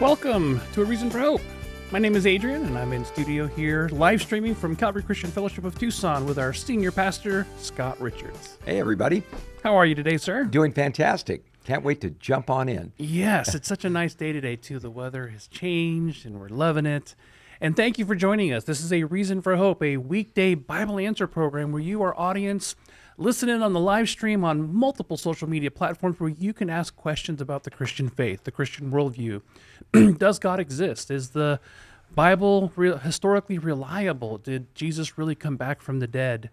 Welcome to A Reason for Hope. My name is Adrian, and I'm in studio here live streaming from Calvary Christian Fellowship of Tucson with our senior pastor, Scott Richards. Hey, everybody. How are you today, sir? Doing fantastic. Can't wait to jump on in. Yes, it's such a nice day today, too. The weather has changed, and we're loving it. And thank you for joining us. This is A Reason for Hope, a weekday Bible answer program where you, our audience, listen in on the live stream on multiple social media platforms where you can ask questions about the Christian faith, the Christian worldview. Does God exist? Is the Bible re- historically reliable? Did Jesus really come back from the dead?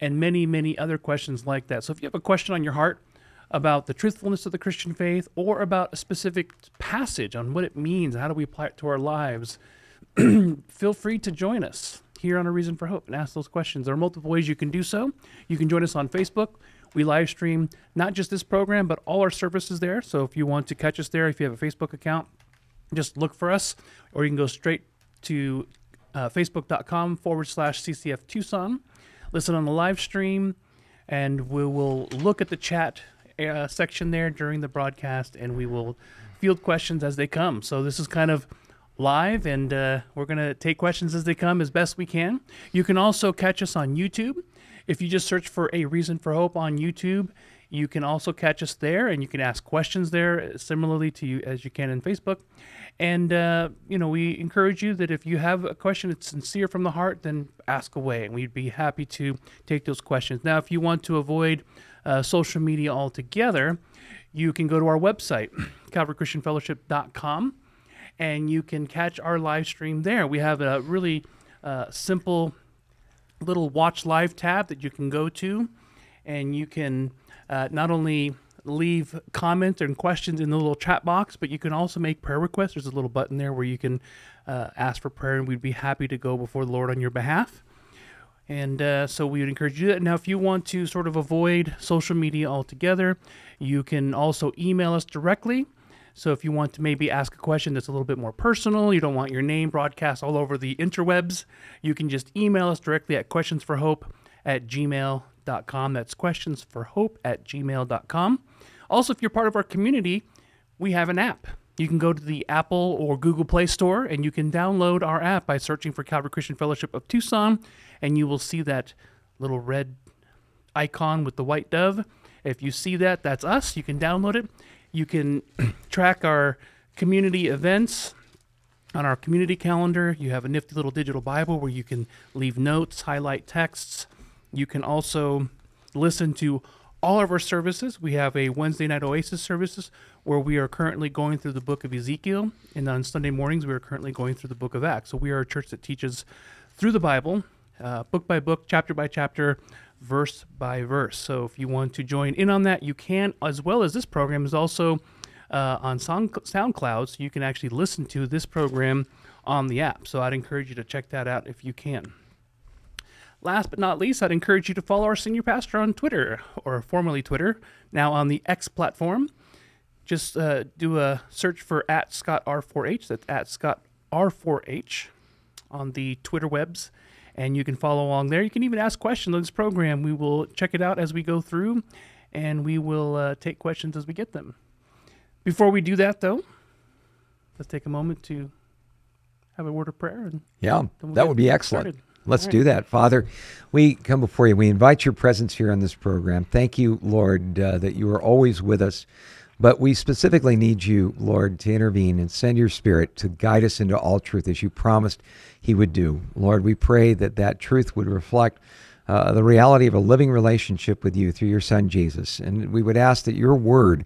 And many, many other questions like that. So if you have a question on your heart, about the truthfulness of the Christian faith or about a specific passage on what it means, how do we apply it to our lives, feel free to join us here on A Reason for Hope and ask those questions. There are multiple ways you can do so. You can join us on Facebook. We live stream not just this program, but all our services there. So if you want to catch us there, if you have a Facebook account, just look for us, or you can go straight to uh, facebook.com forward slash CCF Tucson. Listen on the live stream, and we will look at the chat uh, section there during the broadcast, and we will field questions as they come. So this is kind of live, and uh, we're going to take questions as they come as best we can. You can also catch us on YouTube. If you just search for A Reason for Hope on YouTube, you can also catch us there, and you can ask questions there, similarly to you as you can in Facebook. And uh, you know, we encourage you that if you have a question that's sincere from the heart, then ask away, and we'd be happy to take those questions. Now, if you want to avoid uh, social media altogether, you can go to our website, calvarychristianfellowship.com, and you can catch our live stream there. We have a really uh, simple little watch live tab that you can go to, and you can uh, not only leave comments and questions in the little chat box, but you can also make prayer requests. There's a little button there where you can uh, ask for prayer, and we'd be happy to go before the Lord on your behalf. And uh, so we would encourage you that. Now, if you want to sort of avoid social media altogether, you can also email us directly. So if you want to maybe ask a question that's a little bit more personal, you don't want your name broadcast all over the interwebs, you can just email us directly at questionsforhope at gmail.com. That's questionsforhope at gmail.com. Also, if you're part of our community, we have an app. You can go to the Apple or Google Play Store and you can download our app by searching for Calvary Christian Fellowship of Tucson, and you will see that little red icon with the white dove. If you see that, that's us. You can download it. You can track our community events on our community calendar. You have a nifty little digital Bible where you can leave notes, highlight texts. You can also listen to all of our services. We have a Wednesday night Oasis services where we are currently going through the book of Ezekiel, and on Sunday mornings we are currently going through the book of Acts. So we are a church that teaches through the Bible, uh, book by book, chapter by chapter, verse by verse. So if you want to join in on that, you can, as well as this program is also uh, on Sound, SoundCloud, so you can actually listen to this program on the app. So I'd encourage you to check that out if you can. Last but not least, I'd encourage you to follow our senior pastor on Twitter, or formerly Twitter, now on the X platform. Just uh, do a search for at Scott R4H. That's at Scott R4H on the Twitter webs, and you can follow along there. You can even ask questions on this program. We will check it out as we go through, and we will uh, take questions as we get them. Before we do that, though, let's take a moment to have a word of prayer. And yeah, we'll that would be excellent. Started. Let's right. do that. Father, we come before you. We invite your presence here on this program. Thank you, Lord, uh, that you are always with us. But we specifically need you, Lord, to intervene and send your spirit to guide us into all truth as you promised he would do. Lord, we pray that that truth would reflect uh, the reality of a living relationship with you through your son Jesus. And we would ask that your word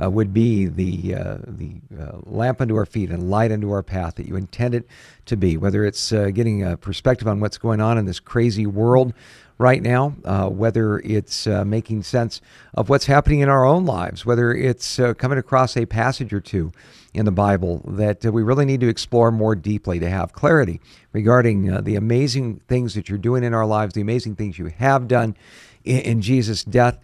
uh, would be the uh, the uh, lamp unto our feet and light unto our path that you intend it to be. Whether it's uh, getting a perspective on what's going on in this crazy world right now, uh, whether it's uh, making sense of what's happening in our own lives, whether it's coming across a passage or two in the Bible that we really need to explore more deeply to have clarity regarding the amazing things that you're doing in our lives, the amazing things you have done in, in Jesus' death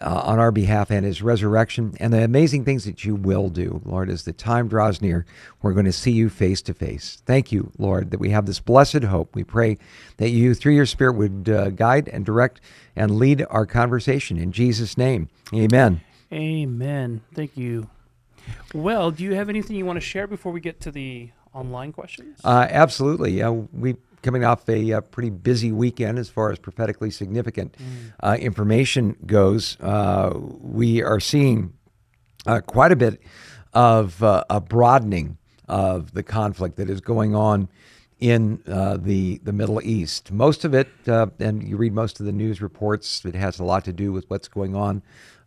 uh, on our behalf and his resurrection and the amazing things that you will do, Lord, as the time draws near. We're going to see you face to face. Thank you, Lord, that we have this blessed hope. We pray that you, through your Spirit, would uh, guide and direct and lead our conversation. In Jesus' name, amen. Amen. Thank you. Well, do you have anything you want to share before we get to the online questions? Uh, absolutely. Uh, we coming off a, a, uh, pretty busy weekend as far as prophetically significant mm. uh, information goes. Uh, we are seeing uh, quite a bit of a broadening of the conflict that is going on in uh, the the Middle East. Most of it, uh, and you read most of the news reports, it has a lot to do with what's going on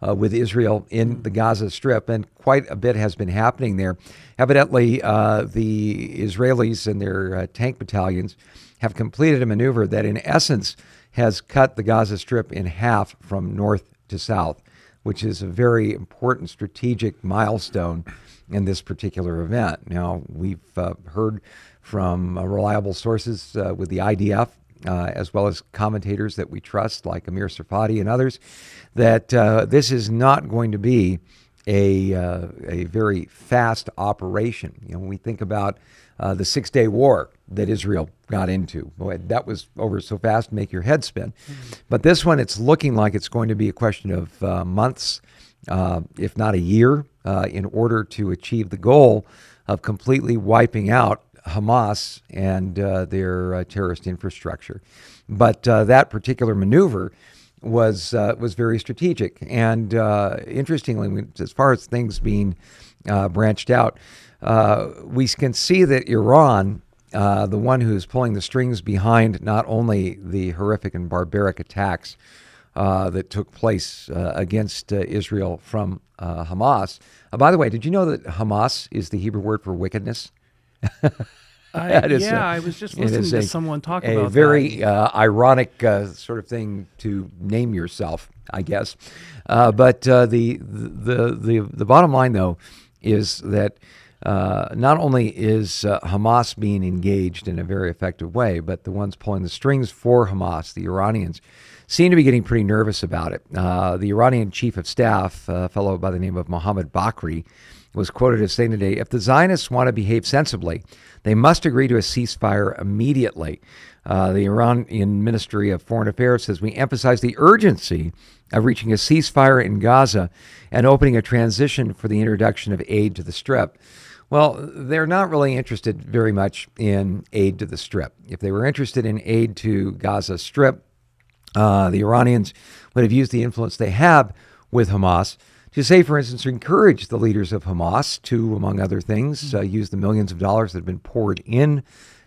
uh, with Israel in the Gaza Strip, and quite a bit has been happening there. Evidently, uh, the Israelis and their uh, tank battalions have completed a maneuver that, in essence, has cut the Gaza Strip in half from north to south, which is a very important strategic milestone in this particular event. Now, we've uh, heard from uh, reliable sources uh, with the IDF, uh, as well as commentators that we trust, like Amir Tsarfati and others, that uh, this is not going to be a, uh, a very fast operation. You know, when we think about the Six Day War that Israel got into, boy, that was over so fast, make your head spin. Mm-hmm. But this one, it's looking like it's going to be a question of months, if not a year, in order to achieve the goal of completely wiping out Hamas and uh, their uh, terrorist infrastructure. But uh, that particular maneuver was uh, was very strategic. And uh, interestingly, as far as things being uh, branched out, we can see that Iran. the one who's pulling the strings behind not only the horrific and barbaric attacks that took place against Israel from Hamas. by the way, did you know that Hamas is the Hebrew word for wickedness? I, yeah, a, I was just listening to a, someone talk a about a very uh, ironic uh, sort of thing to name yourself, I guess. Uh, but uh, the, the the the bottom line, though, is that uh, not only is uh, Hamas being engaged in a very effective way, but the ones pulling the strings for Hamas, the Iranians, seem to be getting pretty nervous about it. the Iranian chief of staff, a fellow by the name of Mohammed Bakri, was quoted as saying today, "If the Zionists want to behave sensibly." They must agree to a ceasefire immediately. Uh, the Iranian Ministry of Foreign Affairs says we emphasize the urgency of reaching a ceasefire in Gaza and opening a transition for the introduction of aid to the Strip. Well, they're not really interested very much in aid to the Strip. If they were interested in aid to Gaza Strip, uh, the Iranians would have used the influence they have with Hamas to say, for instance, encourage the leaders of Hamas to, among other things, uh, use the millions of dollars that have been poured in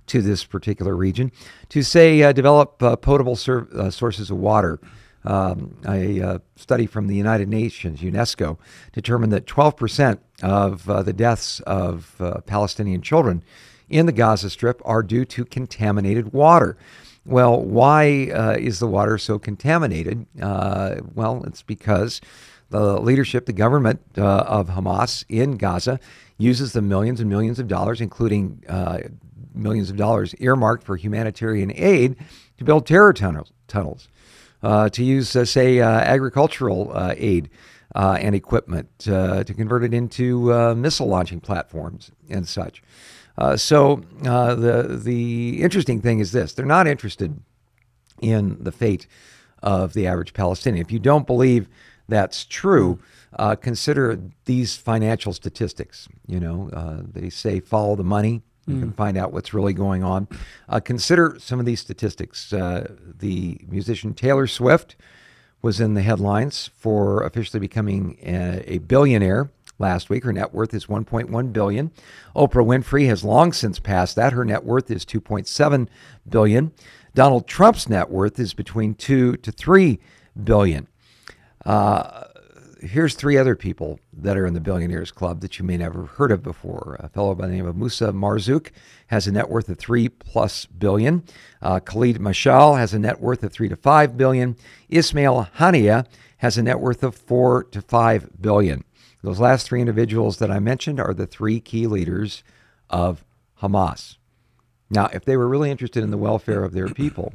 to this particular region to say uh, develop uh, potable ser- uh, sources of water. Um, a uh, study from the United Nations, UNESCO, determined that 12% of uh, the deaths of Palestinian children in the Gaza Strip are due to contaminated water. Well, why is the water so contaminated? well, it's because the leadership, the government uh, of Hamas in Gaza uses the millions and millions of dollars, including uh, millions of dollars earmarked for humanitarian aid, to build terror tunnels, tunnels uh, to use, uh, say, uh, agricultural uh, aid and equipment to convert it into missile launching platforms and such. So the the interesting thing is this: they're not interested in the fate of the average Palestinian. If you don't believe that's true, uh, consider these financial statistics. You know, uh, they say follow the money. You mm. can find out what's really going on. Uh, consider some of these statistics. Uh, the musician Taylor Swift was in the headlines for officially becoming a, a billionaire last week. Her net worth is 1.1 billion. Oprah Winfrey has long since passed that. Her net worth is 2.7 billion. Donald Trump's net worth is between 2 to 3 billion. Uh, here's three other people that are in the Billionaires Club that you may never have heard of before. A fellow by the name of Musa Marzouk has a net worth of three plus billion. Uh, Khalid Mashal has a net worth of three to five billion. Ismail Hania has a net worth of four to five billion. Those last three individuals that I mentioned are the three key leaders of Hamas. Now, if they were really interested in the welfare of their people,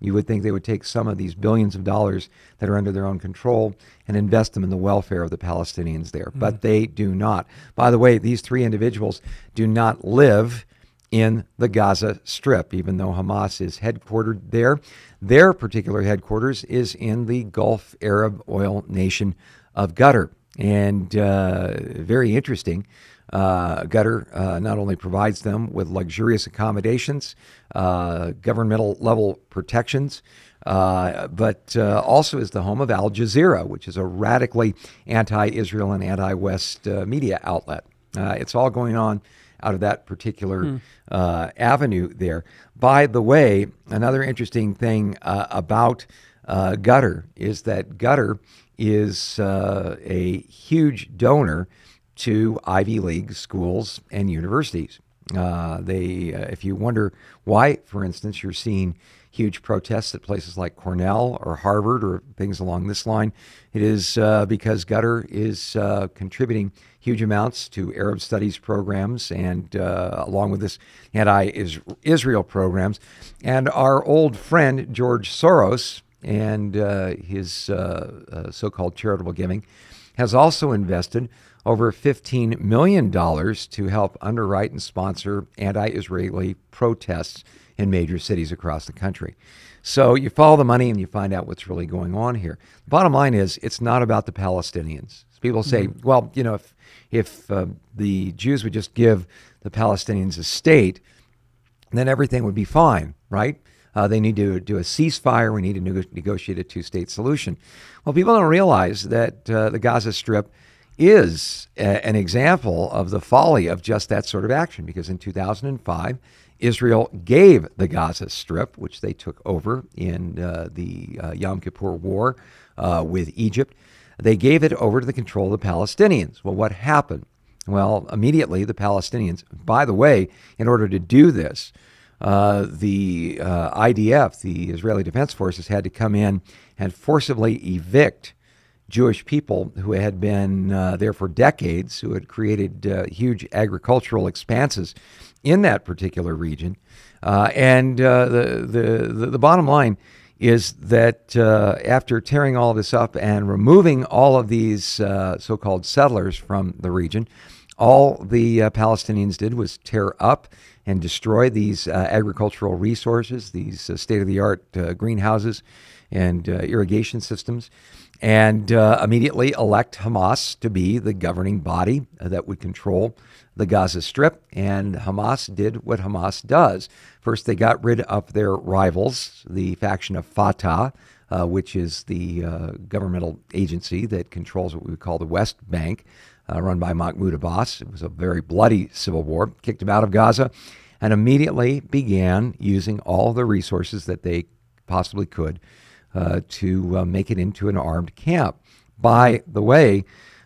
you would think they would take some of these billions of dollars that are under their own control and invest them in the welfare of the Palestinians there. Mm. But they do not. By the way, these three individuals do not live in the Gaza Strip, even though Hamas is headquartered there. Their particular headquarters is in the Gulf Arab oil nation of Qatar. And uh, very interesting. Uh, Qatar uh, not only provides them with luxurious accommodations, uh, governmental level protections, uh, but uh, also is the home of Al Jazeera, which is a radically anti Israel and anti West uh, media outlet. it's all going on out of that particular hmm. avenue there. By the way, another interesting thing about Qatar is that Qatar is a huge donor to Ivy League schools and universities. Uh, they, uh, if you wonder why, for instance, you're seeing huge protests at places like Cornell or Harvard or things along this line, it is uh, because Qatar is uh, contributing huge amounts to Arab studies programs and uh, along with this anti-Israel programs. And our old friend George Soros and uh, his so-called charitable giving has also invested over $15 million to help underwrite and sponsor anti Israeli protests in major cities across the country. So you follow the money and you find out what's really going on here. The bottom line is it's not about the Palestinians. People say, mm-hmm. well, you know, if, if uh, the Jews would just give the Palestinians a state, then everything would be fine, right? Uh, they need to do a ceasefire. We need to negotiate a two state solution. Well, people don't realize that uh, the Gaza Strip is a, an example of the folly of just that sort of action because in 2005, Israel gave the Gaza Strip, which they took over in uh, the uh, Yom Kippur War uh, with Egypt, they gave it over to the control of the Palestinians. Well, what happened? Well, immediately the Palestinians, by the way, in order to do this, uh, the uh, IDF, the Israeli Defense Forces, had to come in and forcibly evict Jewish people who had been uh, there for decades, who had created uh, huge agricultural expanses in that particular region. Uh, and the, the, the, bottom line is that after tearing all this up and removing all of these so called settlers from the region, all the Palestinians did was tear up and destroy these uh, agricultural resources, these uh, state of the art uh, greenhouses and irrigation systems and uh, immediately elect Hamas to be the governing body that would control the Gaza Strip. And Hamas did what Hamas does. First, they got rid of their rivals, the faction of Fatah, uh, which is the uh, governmental agency that controls what we would call the West Bank, uh, run by Mahmoud Abbas. It was a very bloody civil war, kicked him out of Gaza, and immediately began using all the resources that they possibly could uh, to uh, make it into an armed camp. By the way,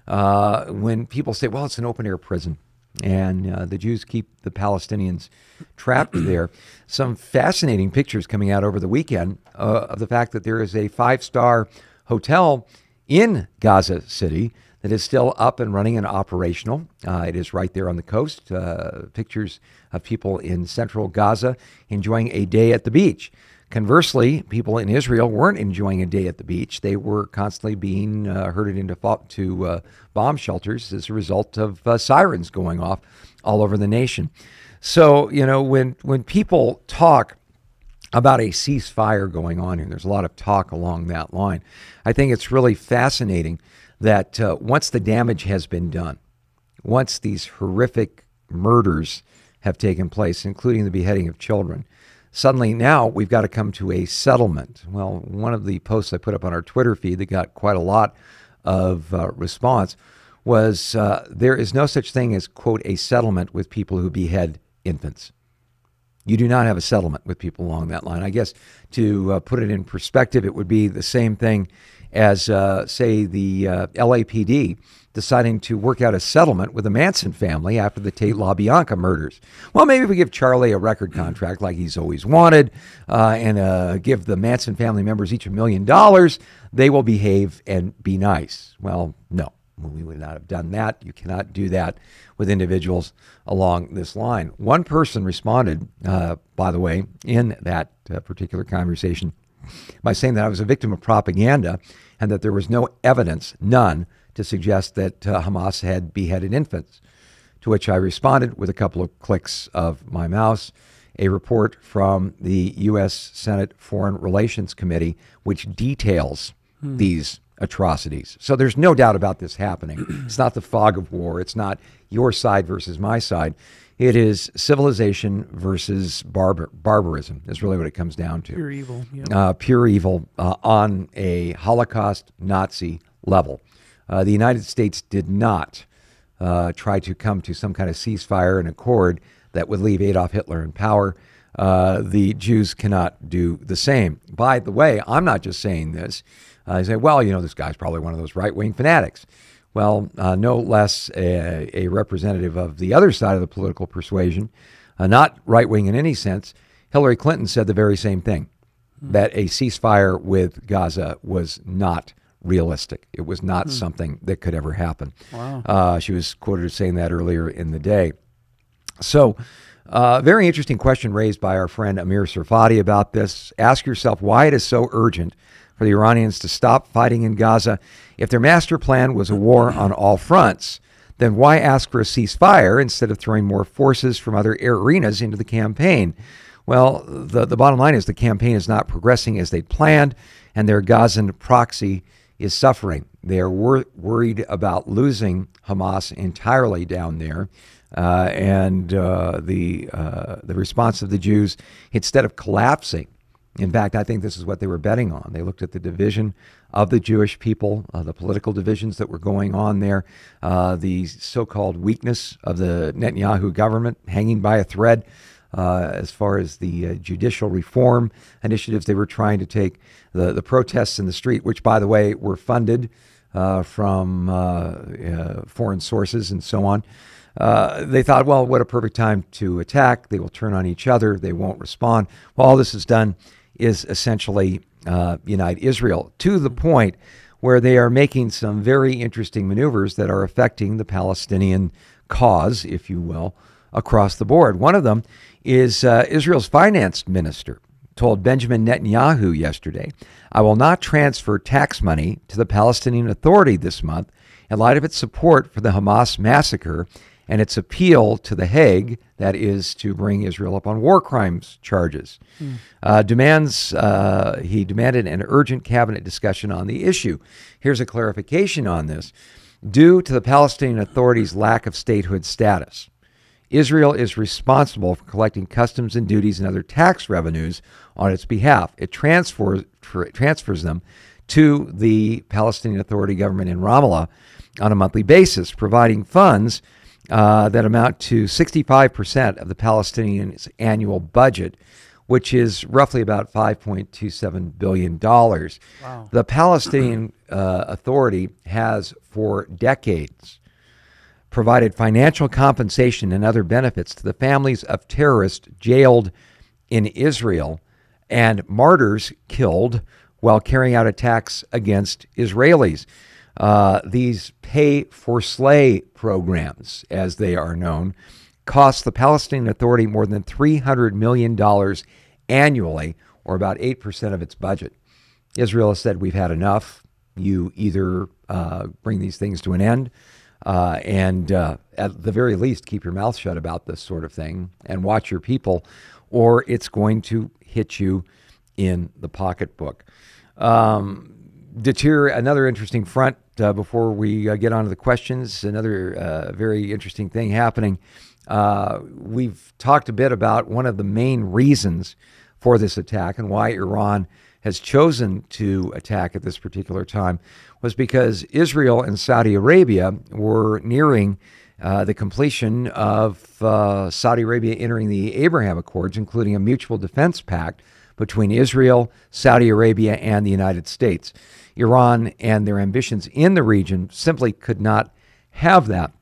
uh, when people say, well, it's an open air prison, and uh, the Jews keep the Palestinians trapped there, some fascinating pictures coming out over the weekend uh, of the fact that there is a five star hotel in Gaza City that is still up and running and operational. Uh, it is right there on the coast. Uh, pictures of people in central Gaza enjoying a day at the beach. Conversely, people in Israel weren't enjoying a day at the beach. They were constantly being uh, herded into to uh, bomb shelters as a result of uh, sirens going off all over the nation. So, you know, when when people talk about a ceasefire going on here, there's a lot of talk along that line. I think it's really fascinating that uh, once the damage has been done, once these horrific murders have taken place, including the beheading of children, suddenly now we've got to come to a settlement. Well, one of the posts I put up on our Twitter feed that got quite a lot of uh, response was uh, there is no such thing as, quote, a settlement with people who behead infants. You do not have a settlement with people along that line. I guess to uh, put it in perspective, it would be the same thing as, uh, say, the uh, LAPD deciding to work out a settlement with the Manson family after the Tate LaBianca murders. Well, maybe we give Charlie a record contract like he's always wanted uh, and uh, give the Manson family members each a million dollars. They will behave and be nice. Well, no. We would not have done that. You cannot do that with individuals along this line. One person responded, uh, by the way, in that uh, particular conversation by saying that I was a victim of propaganda and that there was no evidence, none, to suggest that uh, Hamas had beheaded infants. To which I responded with a couple of clicks of my mouse a report from the U.S. Senate Foreign Relations Committee, which details hmm. these atrocities. So there's no doubt about this happening. it's not the fog of war. It's not your side versus my side. It is civilization versus barbar- barbarism. Is really what it comes down to. Pure evil. Yep. Uh, pure evil uh, on a Holocaust Nazi level. Uh, the United States did not uh, try to come to some kind of ceasefire and accord that would leave Adolf Hitler in power. Uh, the Jews cannot do the same. By the way, I'm not just saying this. I say, well, you know, this guy's probably one of those right wing fanatics. Well, uh, no less a, a, representative of the other side of the political persuasion, uh, not right wing in any sense. Hillary Clinton said the very same thing mm. that a ceasefire with Gaza was not realistic. It was not mm. something that could ever happen. Wow. Uh, she was quoted as saying that earlier in the day. So, uh, very interesting question raised by our friend Amir Tsarfati about this. Ask yourself why it is so urgent for the Iranians to stop fighting in Gaza. If their master plan was a war on all fronts, then why ask for a ceasefire instead of throwing more forces from other arenas into the campaign? Well, the, the bottom line is the campaign is not progressing as they planned, and their Gazan proxy is suffering. They are wor- worried about losing Hamas entirely down there. Uh, and uh, the uh, the response of the Jews, instead of collapsing, in fact, I think this is what they were betting on. They looked at the division of the Jewish people, uh, the political divisions that were going on there, uh, the so-called weakness of the Netanyahu government hanging by a thread. Uh, as far as the judicial reform initiatives they were trying to take, the, the protests in the street, which, by the way, were funded from foreign sources and so on. Uh, they thought, well, what a perfect time to attack. They will turn on each other. They won't respond. Well, all this is done is essentially uh, unite Israel to the point where they are making some very interesting maneuvers that are affecting the Palestinian cause, if you will, across the board. One of them is uh, Israel's finance minister told Benjamin Netanyahu yesterday, I will not transfer tax money to the Palestinian Authority this month in light of its support for the Hamas massacre and its appeal to The Hague, that is to bring Israel up on war crimes charges. Mm. Uh, demands uh, he demanded an urgent cabinet discussion on the issue. Here's a clarification on this: due to the Palestinian Authority's lack of statehood status. Israel is responsible for collecting customs and duties and other tax revenues on its behalf. It transfers, transfers them to the Palestinian Authority government in Ramallah on a monthly basis, providing funds uh, that amount to 65% of the Palestinians' annual budget, which is roughly about $5.27 billion. Wow. The Palestinian uh, Authority has, for decades, provided financial compensation and other benefits to the families of terrorists jailed in Israel and martyrs killed while carrying out attacks against Israelis. Uh, these pay for slay programs, as they are known, cost the Palestinian Authority more than $300 million annually, or about 8% of its budget. Israel has said, We've had enough. You either uh, bring these things to an end uh, and, uh, at the very least, keep your mouth shut about this sort of thing and watch your people, or it's going to hit you in the pocketbook. Um, deter another interesting front uh, before we uh, get on to the questions. Another uh, very interesting thing happening. Uh, we've talked a bit about one of the main reasons for this attack and why Iran has chosen to attack at this particular time was because Israel and Saudi Arabia were nearing uh, the completion of uh, Saudi Arabia entering the Abraham Accords, including a mutual defense pact between Israel, Saudi Arabia, and the United States. Iran and their ambitions in the region simply could not have that.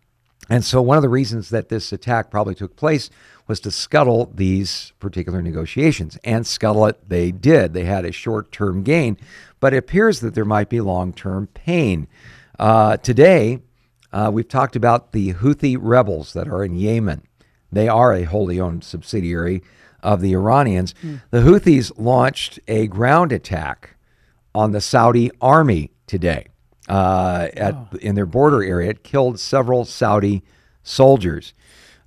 And so, one of the reasons that this attack probably took place was to scuttle these particular negotiations. And scuttle it they did. They had a short term gain, but it appears that there might be long term pain. Uh, today, uh, we've talked about the Houthi rebels that are in Yemen. They are a wholly owned subsidiary of the Iranians. Mm. The Houthis launched a ground attack on the Saudi army today uh, at oh. in their border area. It killed several Saudi soldiers.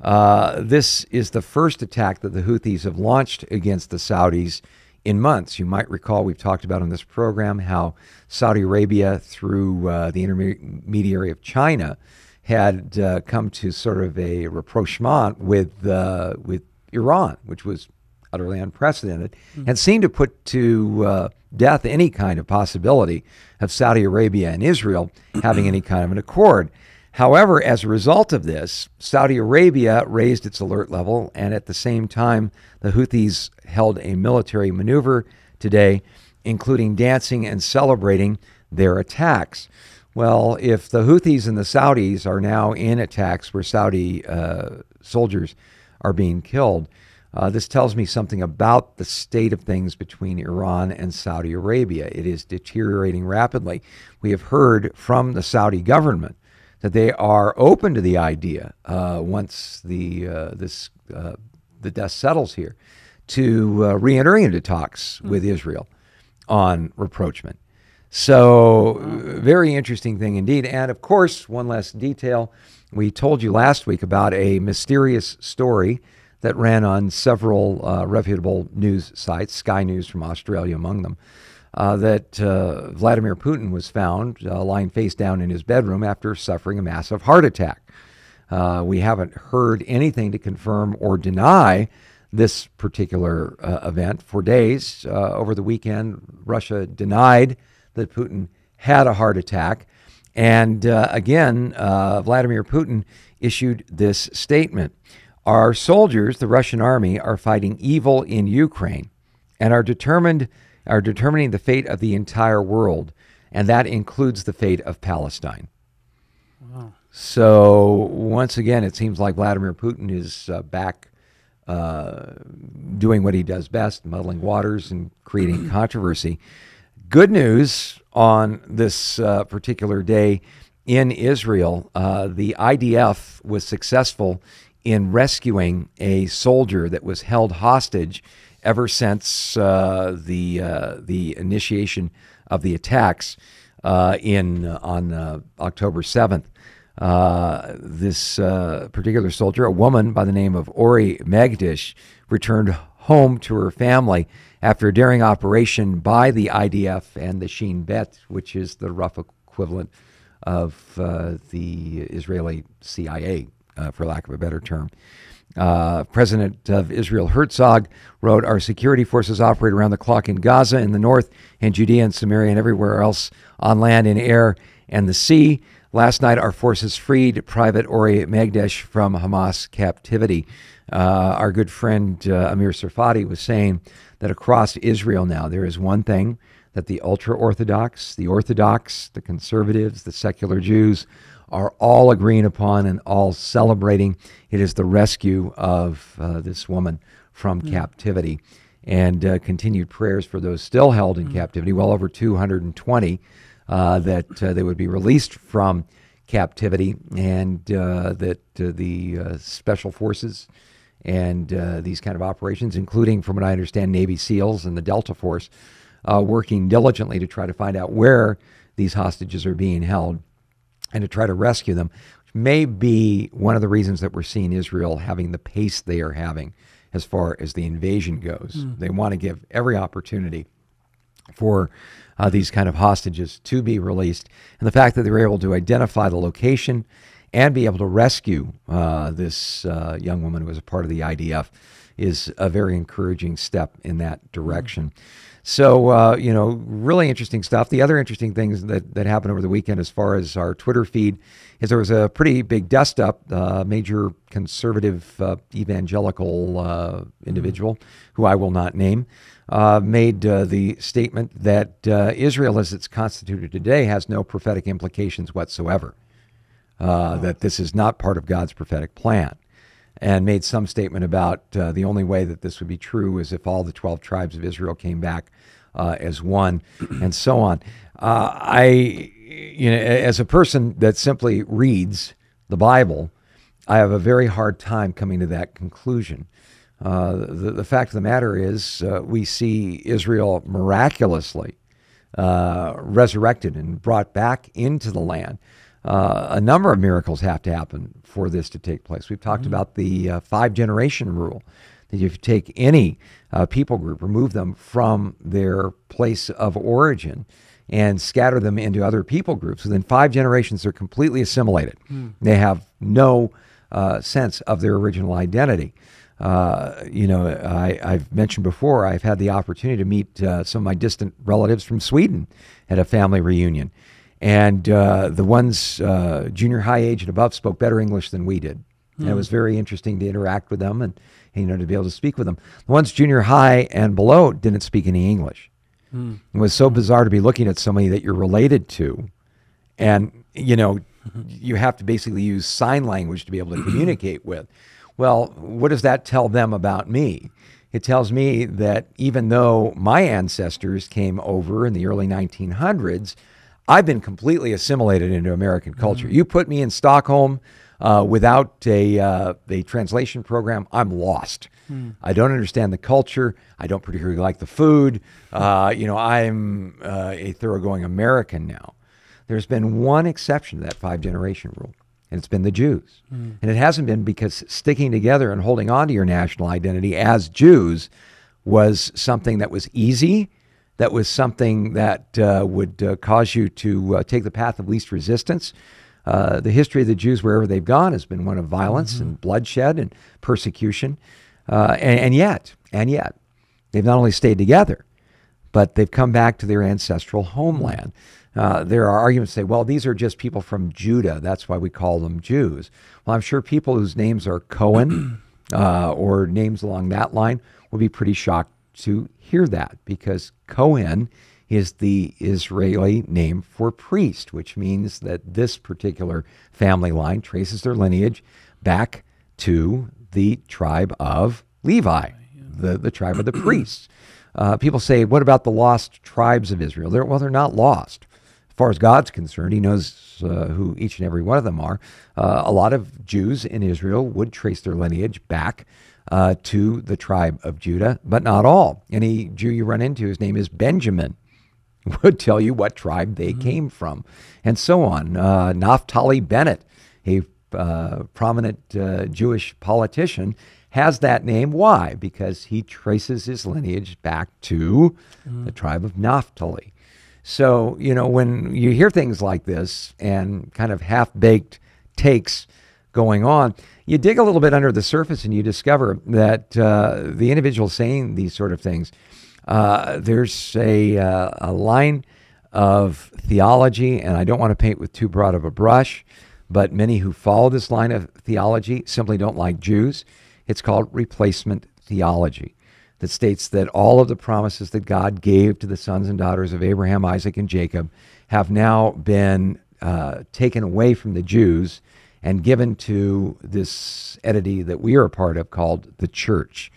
Uh, this is the first attack that the Houthis have launched against the Saudis in months. You might recall we've talked about on this program how Saudi Arabia, through uh, the intermediary of China, had uh, come to sort of a rapprochement with uh, with Iran, which was utterly unprecedented, mm-hmm. and seemed to put to uh, death any kind of possibility of Saudi Arabia and Israel having any kind of an accord. However, as a result of this, Saudi Arabia raised its alert level, and at the same time, the Houthis held a military maneuver today, including dancing and celebrating their attacks. Well, if the Houthis and the Saudis are now in attacks where Saudi uh, soldiers are being killed, uh, this tells me something about the state of things between Iran and Saudi Arabia. It is deteriorating rapidly. We have heard from the Saudi government that they are open to the idea uh, once the uh, this uh, the dust settles here to uh, re-entering into talks mm-hmm. with Israel on rapprochement. So, very interesting thing indeed. And of course, one last detail: we told you last week about a mysterious story that ran on several uh, reputable news sites, Sky News from Australia among them, uh, that uh, Vladimir Putin was found uh, lying face down in his bedroom after suffering a massive heart attack. Uh, we haven't heard anything to confirm or deny this particular uh, event for days. over the weekend, Russia denied that Putin had a heart attack. And again, Vladimir Putin issued this statement. Our soldiers, the Russian army, are fighting evil in Ukraine and are determined are determining the fate of the entire world, and that includes the fate of Palestine. Wow. So once again, it seems like Vladimir Putin is uh, back uh, doing what he does best, muddling waters and creating controversy. Good news on this uh, particular day in Israel, uh, the IDF was successful in rescuing a soldier that was held hostage ever since uh, the uh, the initiation of the attacks uh, in on uh, October seventh. Uh, this uh, particular soldier, a woman by the name of Ori Megidish, returned home to her family after a daring operation by the IDF and the Shin Bet, which is the rough equivalent of the Israeli CIA uh, for lack of a better term. Uh, President of Israel Herzog wrote, Our security forces operate around the clock in Gaza, in the north, in Judea and Samaria, and everywhere else on land, in air, and the sea. Last night, our forces freed Private Ori Megidish from Hamas captivity. Uh, our good friend uh, Amir Tsarfati was saying that across Israel now, there is one thing that the ultra Orthodox, the Orthodox, the conservatives, the secular Jews, are all agreeing upon and all celebrating. It is the rescue of uh, this woman from mm. captivity and uh, continued prayers for those still held in mm. captivity, well over 220, uh, that uh, they would be released from captivity and uh, that uh, the special forces and these kind of operations, including, from what I understand, Navy SEALs and the Delta Force, working diligently to try to find out where these hostages are being held and to try to rescue them, which may be one of the reasons that we're seeing Israel having the pace they are having as far as the invasion goes. Mm. They want to give every opportunity for uh, these kind of hostages to be released. And the fact that they were able to identify the location and be able to rescue uh, this uh, young woman who was a part of the IDF is a very encouraging step in that direction. Mm. So, uh, you know, really interesting stuff. The other interesting things that, that happened over the weekend, as far as our Twitter feed, is there was a pretty big dust up. Uh, major conservative uh, evangelical uh, individual, mm-hmm. who I will not name, uh, made uh, the statement that Israel, as it's constituted today, has no prophetic implications whatsoever. Oh. That this is not part of God's prophetic plan and made some statement about uh, the only way that this would be true is if all the 12 tribes of Israel came back uh, as one, and so on. Uh, I, you know, as a person that simply reads the Bible, I have a very hard time coming to that conclusion. Uh, the, the, fact of the matter is, uh, we see Israel miraculously uh, resurrected and brought back into the land uh, a number of miracles have to happen for this to take place. We've talked mm-hmm. about the uh, five generation rule That if you take any uh, people group, remove them from their place of origin, and scatter them into other people groups, within five generations, they're completely assimilated. Mm. They have no uh, sense of their original identity. Uh, you know, I, have mentioned before, I've had the opportunity to meet uh, some of my distant relatives from Sweden at a family reunion. And uh, the ones uh, junior high age and above spoke better English than we did. And it hmm. was very interesting to interact with them and, you know, to be able to speak with them. The ones junior high and below didn't speak any English. Mm. It was so bizarre to be looking at somebody that you're related to. And, you know, you have to basically use sign language to be able to communicate with. Well, what does that tell them about me? It tells me that even though my ancestors came over in the early 1900s, I've been completely assimilated into American culture. Mm-hmm. You put me in Stockholm uh, without a, uh, a translation program, I'm lost. Mm. I don't understand the culture. I don't particularly like the food. Uh, you know, I'm uh, a thoroughgoing American now. There's been one exception to that five generation rule and it's been the Jews. Mm. And it hasn't been because sticking together and holding on to your national identity as Jews was something that was easy, that was something that uh, would uh, cause you to uh, take the path of least resistance. Uh, the history of the Jews, wherever they've gone, has been one of violence mm-hmm. and bloodshed and persecution. Uh, and, and yet, and yet, they've not only stayed together, but they've come back to their ancestral homeland. Uh, there are arguments that say, well, these are just people from Judah. That's why we call them Jews. Well, I'm sure people whose names are Cohen uh, or names along that line will be pretty shocked to hear that because Cohen is the Israeli name for priest, which means that this particular family line traces their lineage back to the tribe of Levi, the, the tribe of the priests. Uh, people say, what about the lost tribes of Israel? They're, well, they're not lost As far as God's concerned, He knows uh, who each and every one of them are. Uh, a lot of Jews in Israel would trace their lineage back uh, to the tribe of Judah, but not all. Any Jew you run into, his name is Benjamin, would tell you what tribe they mm-hmm. came from, and so on. Uh, Naftali Bennett, a uh, prominent uh, Jewish politician, has that name. Why? Because he traces his lineage back to mm. the tribe of Naphtali. So, you know, when you hear things like this and kind of half baked takes going on, you dig a little bit under the surface and you discover that uh, the individual saying these sort of things, uh, there's a, uh, a line of theology, and I don't want to paint with too broad of a brush, but many who follow this line of theology simply don't like Jews. It's called replacement theology that states that all of the promises that God gave to the sons and daughters of Abraham, Isaac, and Jacob have now been uh, taken away from the Jews and given to this entity that we are a part of called the church.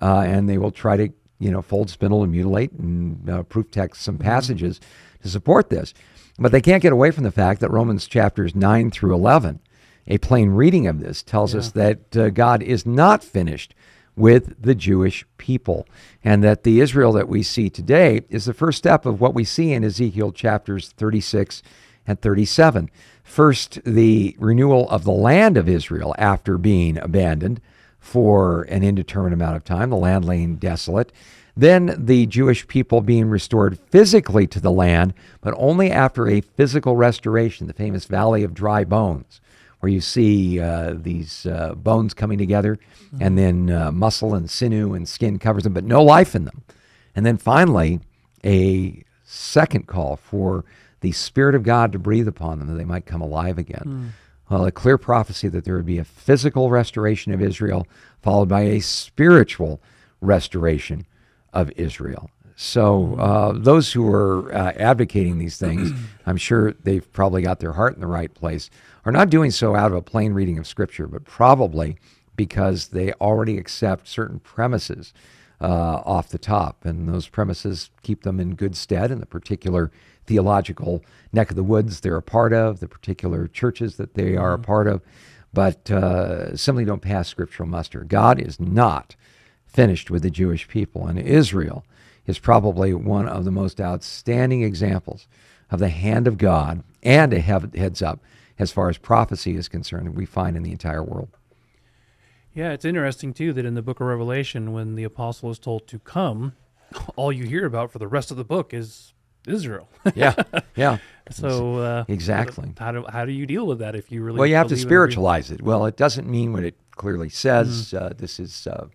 Uh, and they will try to, you know, fold, spindle, and mutilate and uh, proof text some mm-hmm. passages to support this. But they can't get away from the fact that Romans chapters 9 through 11, a plain reading of this, tells yeah. us that uh, God is not finished with the Jewish people. And that the Israel that we see today is the first step of what we see in Ezekiel chapters 36 and 37. First, the renewal of the land of Israel after being abandoned for an indeterminate amount of time, the land laying desolate. Then the Jewish people being restored physically to the land, but only after a physical restoration, the famous Valley of Dry Bones where you see uh, these uh, bones coming together, mm-hmm. and then uh, muscle and sinew and skin covers them, but no life in them. And then finally, a second call for the Spirit of God to breathe upon them that they might come alive again. Mm. Well, a clear prophecy that there would be a physical restoration of Israel, followed by a spiritual restoration of Israel. So, hmm. uh, those who are uh, advocating these things, I'm sure they've probably got their heart in the right place are not doing so out of a plain reading of Scripture, but probably because they already accept certain premises uh, off the top. And those premises keep them in good stead in the particular theological neck of the woods they're a part of, the particular churches that they are a mm-hmm. part of, but uh, simply don't pass scriptural muster. God is not finished with the Jewish people, and Israel is probably one of the most outstanding examples of the hand of God and a heads up as far as prophecy is concerned that we find in the entire world. Yeah, it's interesting too that in the book of Revelation, when the apostle is told to come, all you hear about for the rest of the book is Israel. yeah, yeah. So uh, exactly, how do how do you deal with that if you really? Well, you have to spiritualize it. Well, it doesn't mean what it clearly says. Mm-hmm. Uh, this is uh,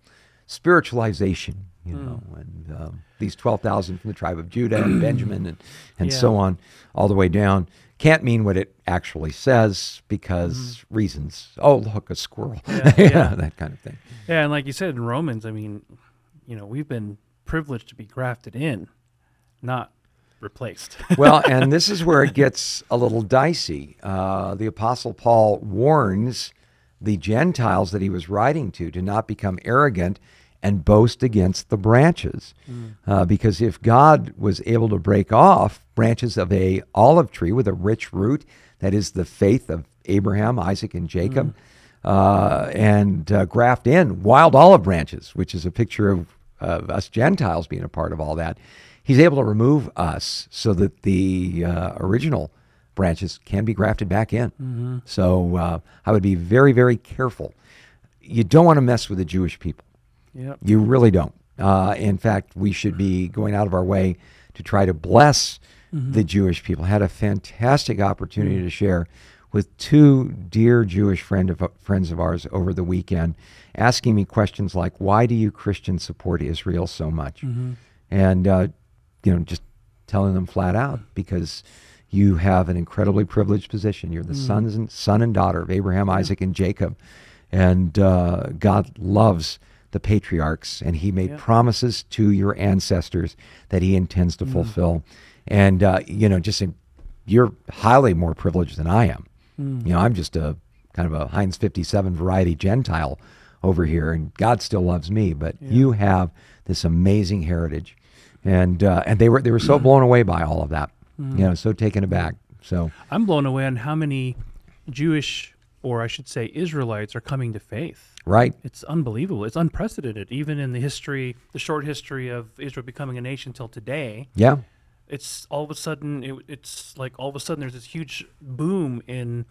spiritualization, you mm. know, and um, these twelve thousand from the tribe of Judah and Benjamin and and yeah. so on, all the way down. Can't mean what it actually says because mm-hmm. reasons. Oh, look, a squirrel. Yeah, yeah. that kind of thing. Yeah, and like you said in Romans, I mean, you know, we've been privileged to be grafted in, not replaced. well, and this is where it gets a little dicey. Uh, the Apostle Paul warns the Gentiles that he was writing to to not become arrogant and boast against the branches. Mm. Uh, because if God was able to break off branches of a olive tree with a rich root, that is the faith of Abraham, Isaac, and Jacob, mm. uh, and uh, graft in wild olive branches, which is a picture of, of us Gentiles being a part of all that, he's able to remove us so that the uh, original branches can be grafted back in. Mm-hmm. So uh, I would be very, very careful. You don't want to mess with the Jewish people. Yep. You really don't. Uh, in fact, we should be going out of our way to try to bless mm-hmm. the Jewish people. Had a fantastic opportunity mm-hmm. to share with two dear Jewish friend of, friends of ours over the weekend, asking me questions like, "Why do you Christians support Israel so much?" Mm-hmm. And uh, you know, just telling them flat out because you have an incredibly privileged position. You're the mm. sons and son and daughter of Abraham, Isaac, and Jacob, and uh, God loves the patriarchs, and He made promises to your ancestors that He intends to mm. fulfill. And uh, you know, just in, you're highly more privileged than I am. Mm. You know, I'm just a kind of a Heinz 57 variety Gentile over here, and God still loves me. But yeah. you have this amazing heritage, and uh, and they were they were so blown away by all of that. Mm. You know, so taken aback. So I'm blown away on how many Jewish or I should say Israelites are coming to faith. Right. It's unbelievable. It's unprecedented, even in the history, the short history of Israel becoming a nation till today. Yeah. It's all of a sudden, it, it's like all of a sudden there's this huge boom in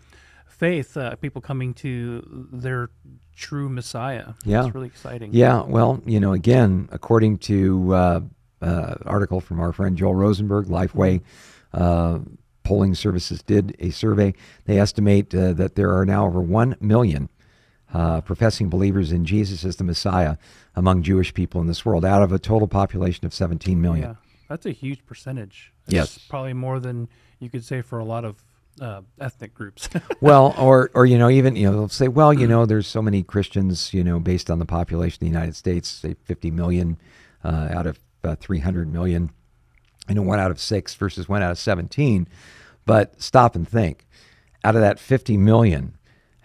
faith, uh, people coming to their true Messiah. Yeah. It's really exciting. Yeah. Well, you know, again, according to uh, uh, article from our friend Joel Rosenberg, Lifeway uh, polling services did a survey. They estimate uh, that there are now over 1 million uh, professing believers in Jesus as the Messiah among Jewish people in this world, out of a total population of 17 million. Yeah, that's a huge percentage. That's yes. Probably more than you could say for a lot of uh, ethnic groups. well, or or you know, even you know, they'll say, well, you know, there's so many Christians, you know, based on the population of the United States, say 50 million uh, out of uh, 300 million. You know, one out of six versus one out of 17. But stop and think. Out of that 50 million,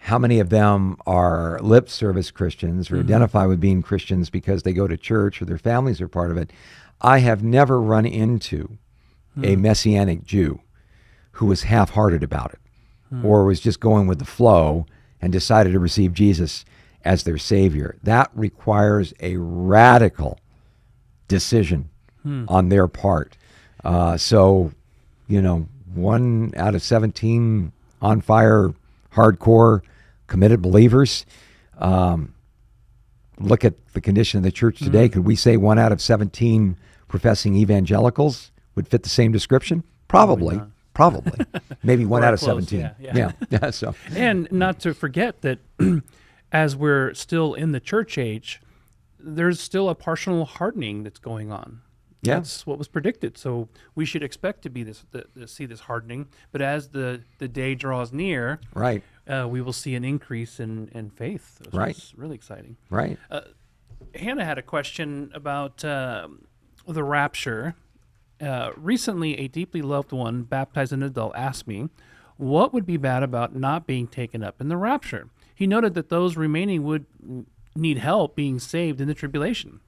how many of them are lip service Christians or mm-hmm. identify with being Christians because they go to church or their families are part of it? I have never run into mm-hmm. a hmm. Messianic Jew who was half hearted about it mm-hmm. or was just going with the flow and decided to receive Jesus as their Savior. That requires a radical decision hmm. on their part. Uh, so, you know, one out of 17 on fire, hardcore, committed believers. Um, look at the condition of the church today. Mm-hmm. Could we say one out of 17 professing evangelicals would fit the same description? Probably. Probably. probably. Maybe one out of close, 17. Yeah, yeah. yeah. yeah. So. And not to forget that as we're still in the church age, there's still a partial hardening that's going on. Yeah. That's what was predicted. So we should expect to be this to see this hardening. But as the, the day draws near, right, uh, we will see an increase in, in faith. right, really exciting. Right. Uh, Hannah had a question about uh, the rapture. Uh, recently, a deeply loved one, baptized an adult, asked me, "What would be bad about not being taken up in the rapture?" He noted that those remaining would need help being saved in the tribulation.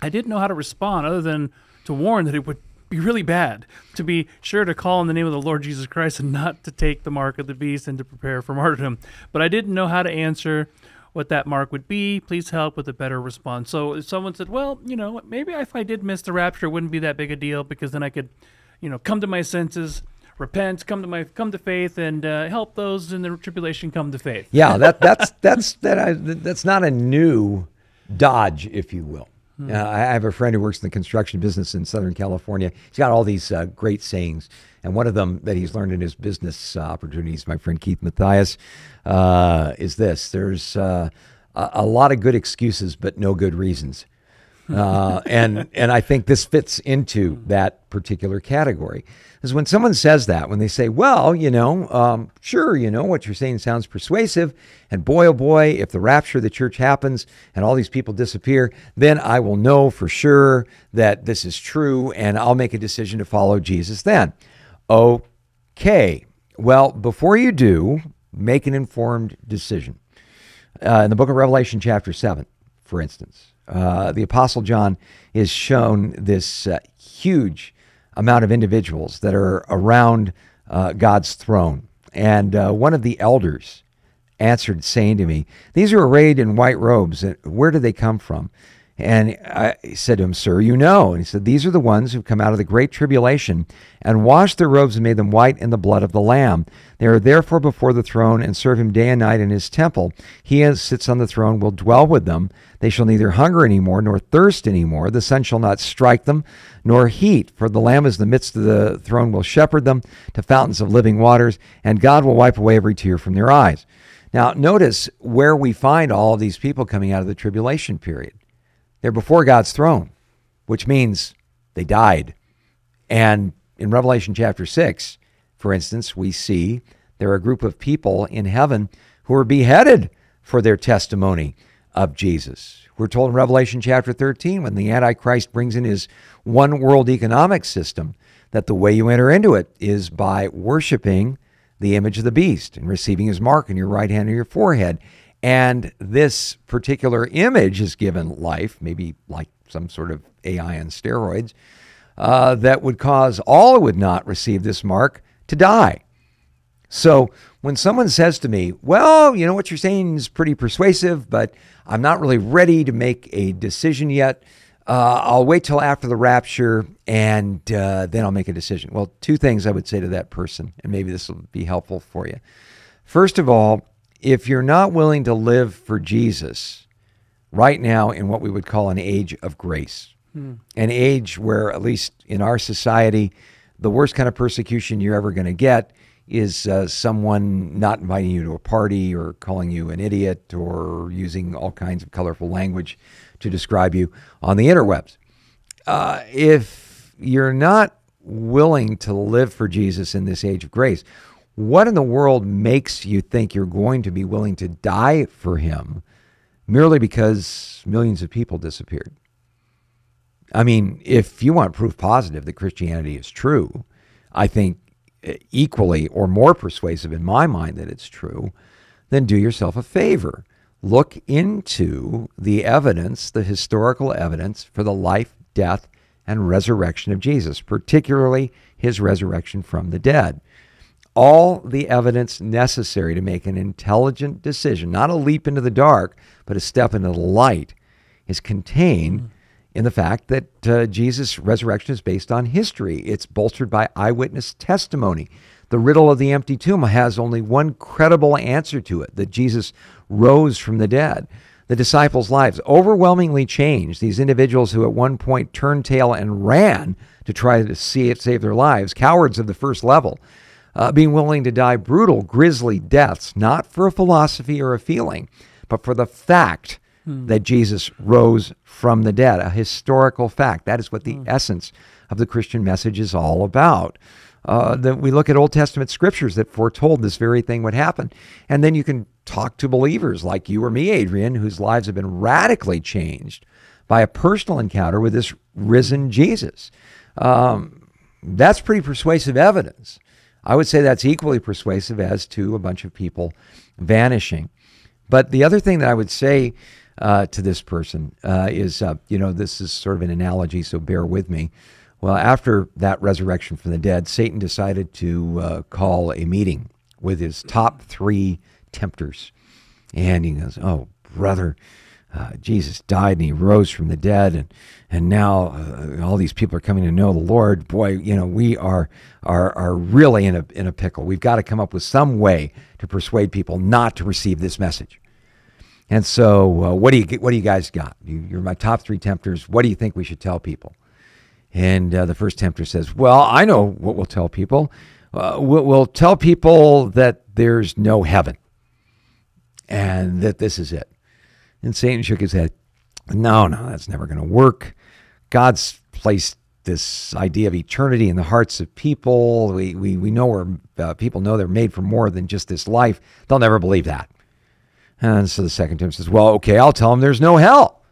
I didn't know how to respond other than to warn that it would be really bad to be sure to call in the name of the Lord Jesus Christ and not to take the mark of the beast and to prepare for martyrdom. But I didn't know how to answer what that mark would be. Please help with a better response. So if someone said, well, you know, maybe if I did miss the rapture, it wouldn't be that big a deal because then I could, you know, come to my senses, repent, come to my come to faith, and uh, help those in the tribulation come to faith. Yeah, that that's that's that I, that's not a new dodge, if you will. Hmm. Uh, I have a friend who works in the construction business in Southern California. He's got all these uh, great sayings, and one of them that he's learned in his business uh, opportunities, my friend Keith Matthias, uh, is this: There's uh, a, a lot of good excuses, but no good reasons. Uh, and and I think this fits into that particular category. Is when someone says that, when they say, "Well, you know, um, sure, you know what you're saying sounds persuasive," and boy, oh boy, if the rapture of the church happens and all these people disappear, then I will know for sure that this is true, and I'll make a decision to follow Jesus. Then, okay, well, before you do, make an informed decision. Uh, in the book of Revelation, chapter seven, for instance uh, the Apostle John is shown this uh, huge amount of individuals that are around uh, God's throne. And uh, one of the elders answered, saying to me, These are arrayed in white robes. Where do they come from? And I said to him, Sir, you know. And he said, These are the ones who come out of the great tribulation and washed their robes and made them white in the blood of the Lamb. They are therefore before the throne and serve him day and night in his temple. He who sits on the throne will dwell with them. They shall neither hunger any more nor thirst any more. The sun shall not strike them, nor heat. For the Lamb is in the midst of the throne will shepherd them to fountains of living waters, and God will wipe away every tear from their eyes. Now, notice where we find all of these people coming out of the tribulation period. They're before God's throne, which means they died. And in Revelation chapter 6, for instance, we see there are a group of people in heaven who are beheaded for their testimony of Jesus. We're told in Revelation chapter 13 when the Antichrist brings in his one world economic system that the way you enter into it is by worshiping the image of the beast and receiving his mark in your right hand or your forehead and this particular image is given life, maybe like some sort of AI on steroids, uh, that would cause all who would not receive this mark to die. So when someone says to me, Well, you know, what you're saying is pretty persuasive, but I'm not really ready to make a decision yet. Uh, I'll wait till after the rapture and uh, then I'll make a decision. Well, two things I would say to that person, and maybe this will be helpful for you. First of all, if you're not willing to live for Jesus right now in what we would call an age of grace, hmm. an age where, at least in our society, the worst kind of persecution you're ever going to get is uh, someone not inviting you to a party or calling you an idiot or using all kinds of colorful language to describe you on the interwebs. Uh, if you're not willing to live for Jesus in this age of grace, what in the world makes you think you're going to be willing to die for him merely because millions of people disappeared? I mean, if you want proof positive that Christianity is true, I think eh, equally or more persuasive in my mind that it's true, then do yourself a favor. Look into the evidence, the historical evidence for the life, death, and resurrection of Jesus, particularly his resurrection from the dead all the evidence necessary to make an intelligent decision, not a leap into the dark, but a step into the light, is contained mm. in the fact that uh, Jesus' resurrection is based on history. It's bolstered by eyewitness testimony. The riddle of the empty tomb has only one credible answer to it that Jesus rose from the dead. The disciples' lives overwhelmingly changed. These individuals who at one point turned tail and ran to try to see it save their lives, cowards of the first level, uh, being willing to die brutal, grisly deaths, not for a philosophy or a feeling, but for the fact hmm. that Jesus rose from the dead, a historical fact. That is what the hmm. essence of the Christian message is all about. Uh, that we look at Old Testament scriptures that foretold this very thing would happen. And then you can talk to believers like you or me, Adrian, whose lives have been radically changed by a personal encounter with this risen Jesus. Um, that's pretty persuasive evidence I would say that's equally persuasive as to a bunch of people vanishing. But the other thing that I would say uh, to this person uh, is, uh, you know, this is sort of an analogy, so bear with me. Well, after that resurrection from the dead, Satan decided to uh, call a meeting with his top three tempters. And he goes, Oh, brother, uh, Jesus died and he rose from the dead, and and now uh, all these people are coming to know the Lord. Boy, you know we are are are really in a in a pickle. We've got to come up with some way to persuade people not to receive this message. And so, uh, what do you what do you guys got? You, are my top three tempters. What do you think we should tell people? And uh, the first tempter says, "Well, I know what we'll tell people. Uh, we'll, we'll tell people that there's no heaven, and that this is it." And Satan shook his head. No, no, that's never going to work. God's placed this idea of eternity in the hearts of people. We, we, we know where uh, people know they're made for more than just this life. They'll never believe that. And so the second tempter says, Well, okay, I'll tell them there's no hell.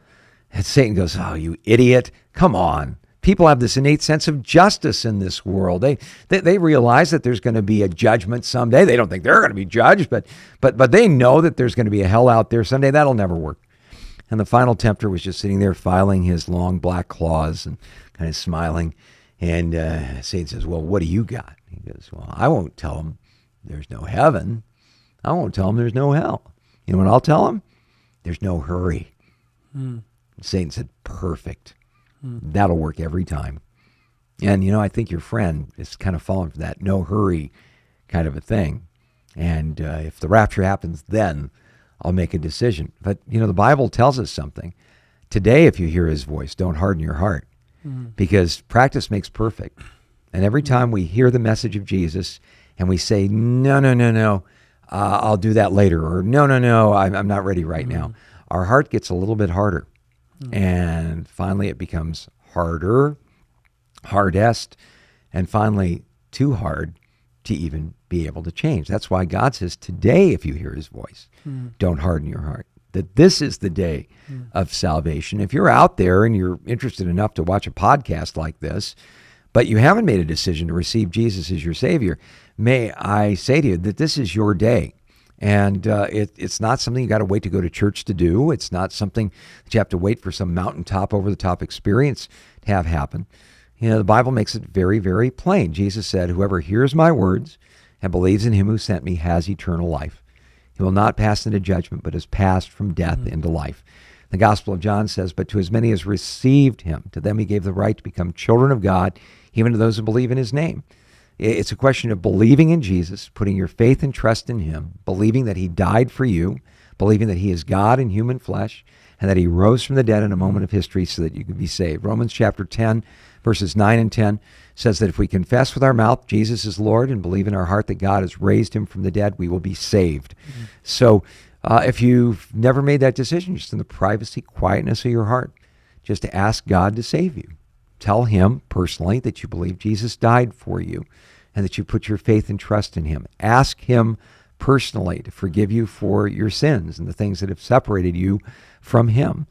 And Satan goes, Oh, you idiot. Come on. People have this innate sense of justice in this world. They, they, they realize that there's going to be a judgment someday. They don't think they're going to be judged, but, but, but they know that there's going to be a hell out there someday. That'll never work. And the final tempter was just sitting there filing his long black claws and kind of smiling. And uh, Satan says, Well, what do you got? He goes, Well, I won't tell him there's no heaven. I won't tell him there's no hell. You know what I'll tell him? There's no hurry. Mm. Satan said, Perfect. Mm. That'll work every time. And, you know, I think your friend is kind of falling for that no hurry kind of a thing. And uh, if the rapture happens then, I'll make a decision. But, you know, the Bible tells us something. Today, if you hear his voice, don't harden your heart mm-hmm. because practice makes perfect. And every mm-hmm. time we hear the message of Jesus and we say, no, no, no, no, uh, I'll do that later, or no, no, no, I'm, I'm not ready right mm-hmm. now, our heart gets a little bit harder. Mm-hmm. And finally, it becomes harder, hardest, and finally, too hard to even be able to change. That's why God says, Today, if you hear his voice, mm. don't harden your heart. That this is the day mm. of salvation. If you're out there and you're interested enough to watch a podcast like this, but you haven't made a decision to receive Jesus as your Savior, may I say to you that this is your day. And uh, it, it's not something you got to wait to go to church to do. It's not something that you have to wait for some mountaintop, over the top experience to have happen. You know, the Bible makes it very, very plain. Jesus said, Whoever hears my words and believes in him who sent me has eternal life. He will not pass into judgment, but has passed from death mm-hmm. into life. The Gospel of John says, But to as many as received him, to them he gave the right to become children of God, even to those who believe in his name. It's a question of believing in Jesus, putting your faith and trust in him, believing that he died for you, believing that he is God in human flesh, and that he rose from the dead in a moment of history so that you could be saved. Romans chapter 10, verses 9 and 10 says that if we confess with our mouth Jesus is Lord and believe in our heart that God has raised him from the dead, we will be saved. Mm-hmm. So uh, if you've never made that decision, just in the privacy, quietness of your heart, just to ask God to save you. Tell him personally that you believe Jesus died for you and that you put your faith and trust in him. Ask him personally to forgive you for your sins and the things that have separated you from him.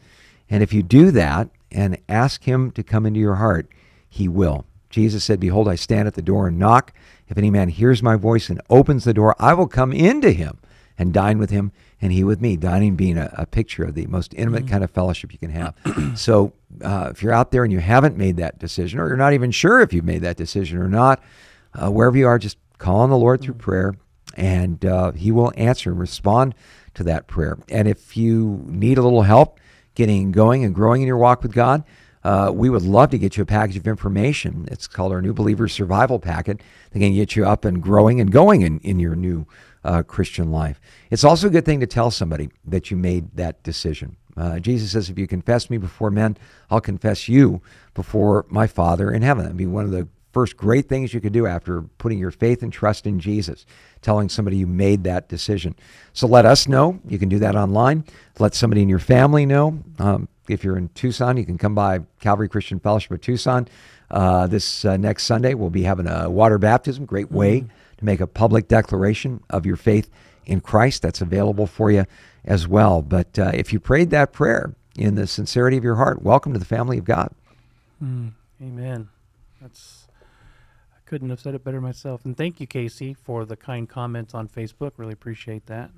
And if you do that and ask him to come into your heart, he will. Jesus said, Behold, I stand at the door and knock. If any man hears my voice and opens the door, I will come into him and dine with him and he with me. Dining being a, a picture of the most intimate mm-hmm. kind of fellowship you can have. so uh, if you're out there and you haven't made that decision, or you're not even sure if you've made that decision or not, uh, wherever you are, just call on the Lord through mm-hmm. prayer and uh, he will answer and respond to that prayer. And if you need a little help getting going and growing in your walk with God, uh, we would love to get you a package of information. It's called our New Believers Survival Packet. They can get you up and growing and going in, in your new uh, Christian life. It's also a good thing to tell somebody that you made that decision. Uh, Jesus says, If you confess me before men, I'll confess you before my Father in heaven. That'd be one of the first great things you could do after putting your faith and trust in Jesus, telling somebody you made that decision. So let us know. You can do that online. Let somebody in your family know. Um, if you're in Tucson, you can come by Calvary Christian Fellowship of Tucson. Uh, this uh, next Sunday, we'll be having a water baptism. Great way mm-hmm. to make a public declaration of your faith in Christ. That's available for you as well. But uh, if you prayed that prayer in the sincerity of your heart, welcome to the family of God. Mm, amen. That's couldn't have said it better myself. And thank you, Casey, for the kind comments on Facebook. Really appreciate that.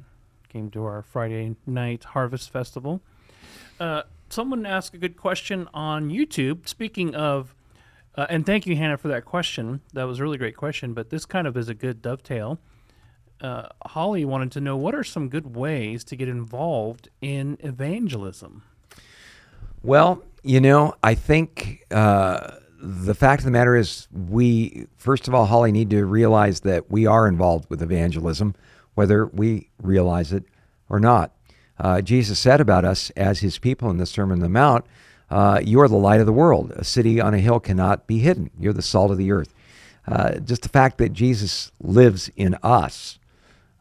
Came to our Friday night harvest festival. Uh, someone asked a good question on YouTube. Speaking of, uh, and thank you, Hannah, for that question. That was a really great question. But this kind of is a good dovetail. uh, Holly wanted to know what are some good ways to get involved in evangelism. Well, you know, I think uh, the fact of the matter is, we first of all, Holly, need to realize that we are involved with evangelism, whether we realize it or not. Uh, Jesus said about us as His people in the Sermon on the Mount, uh, "You are the light of the world. A city on a hill cannot be hidden. You're the salt of the earth." Uh, just the fact that Jesus lives in us,